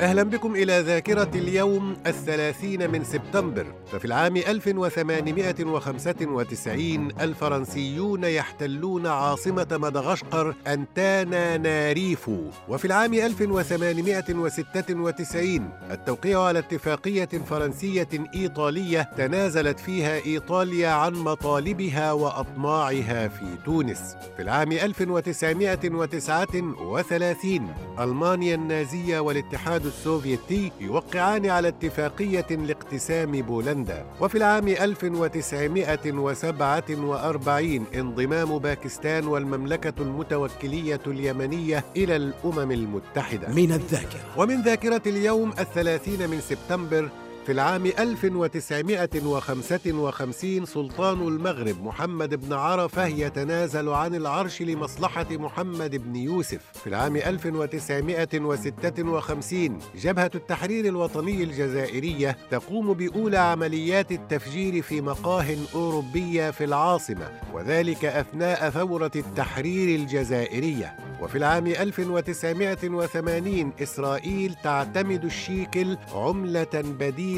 أهلا بكم إلى ذاكرة اليوم الثلاثين من سبتمبر. ففي العام 1895 الفرنسيون يحتلون عاصمة مدغشقر أنتانا ناريفو. وفي العام 1896 التوقيع على اتفاقية فرنسية إيطالية تنازلت فيها إيطاليا عن مطالبها وأطماعها في تونس. في العام 1939 ألمانيا النازية والاتحاد السوفيتي يوقعان على اتفاقية لاقتسام بولندا وفي العام 1947 انضمام باكستان والمملكة المتوكلية اليمنية إلى الأمم المتحدة. من الذاكرة. ومن ذاكرة اليوم الثلاثين من سبتمبر في العام 1955 سلطان المغرب محمد بن عرفة يتنازل عن العرش لمصلحة محمد بن يوسف. في العام 1956 جبهة التحرير الوطني الجزائرية تقوم بأولى عمليات التفجير في مقاه أوروبية في العاصمة وذلك أثناء ثورة التحرير الجزائرية. وفي العام 1980 إسرائيل تعتمد الشيكل عملة بديلة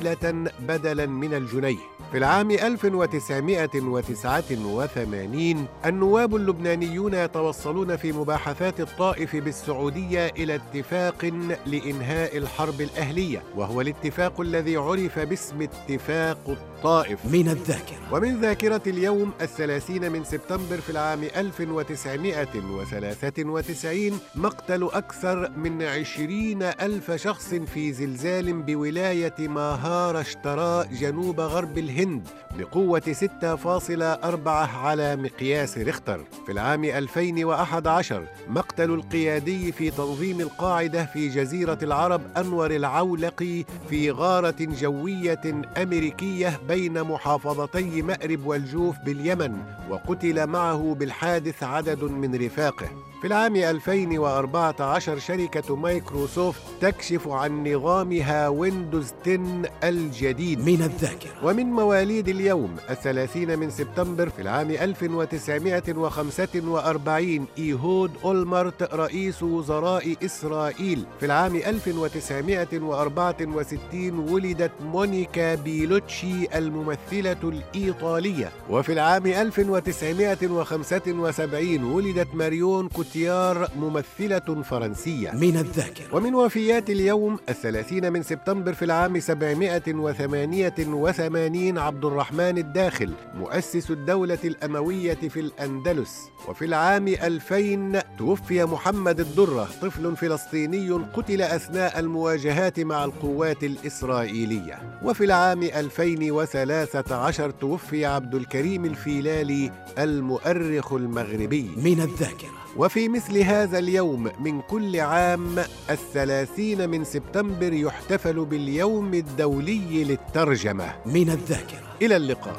بدلا من الجنيه. في العام 1989 النواب اللبنانيون يتوصلون في مباحثات الطائف بالسعودية إلى اتفاق لإنهاء الحرب الأهلية وهو الاتفاق الذي عرف باسم اتفاق الطائف. من الذاكرة. ومن ذاكرة اليوم الثلاثين من سبتمبر في العام 1993 مقتل أكثر من عشرين ألف شخص في زلزال بولاية ماهاراشترا جنوب غرب الهند بقوة 6.4 على مقياس ريختر. في العام 2011 مقتل القيادي في تنظيم القاعدة في جزيرة العرب أنور العولقي في غارة جوية أمريكية بين محافظتي مأرب والجوف باليمن وقتل معه بالحادث عدد من رفاقه. في العام 2014 شركة مايكروسوفت تكشف عن نظامها ويندوز 10 الجديد. من الذاكرة. ومن مواليد اليوم الثلاثين من سبتمبر في العام 1945 إيهود أولمرت رئيس وزراء إسرائيل. في العام 1964 ولدت مونيكا بيلوتشي الممثلة الإيطالية. وفي العام 1975 ولدت ماريون كوتيار ممثلة فرنسية. من الذاكرة. ومن وفيات اليوم الثلاثين من سبتمبر في العام 788 عبد الرحمن الداخل مؤسس الدولة الأموية في الأندلس. وفي العام 2000 توفي محمد الدرة طفل فلسطيني قتل أثناء المواجهات مع القوات الإسرائيلية. وفي العام 2013 توفي عبد الكريم الفيلالي المؤرخ المغربي. من الذاكرة. وفي مثل هذا اليوم من كل عام الثلاثين من سبتمبر يحتفل باليوم الدولي للترجمة. من الذاكرة. إلى اللقاء.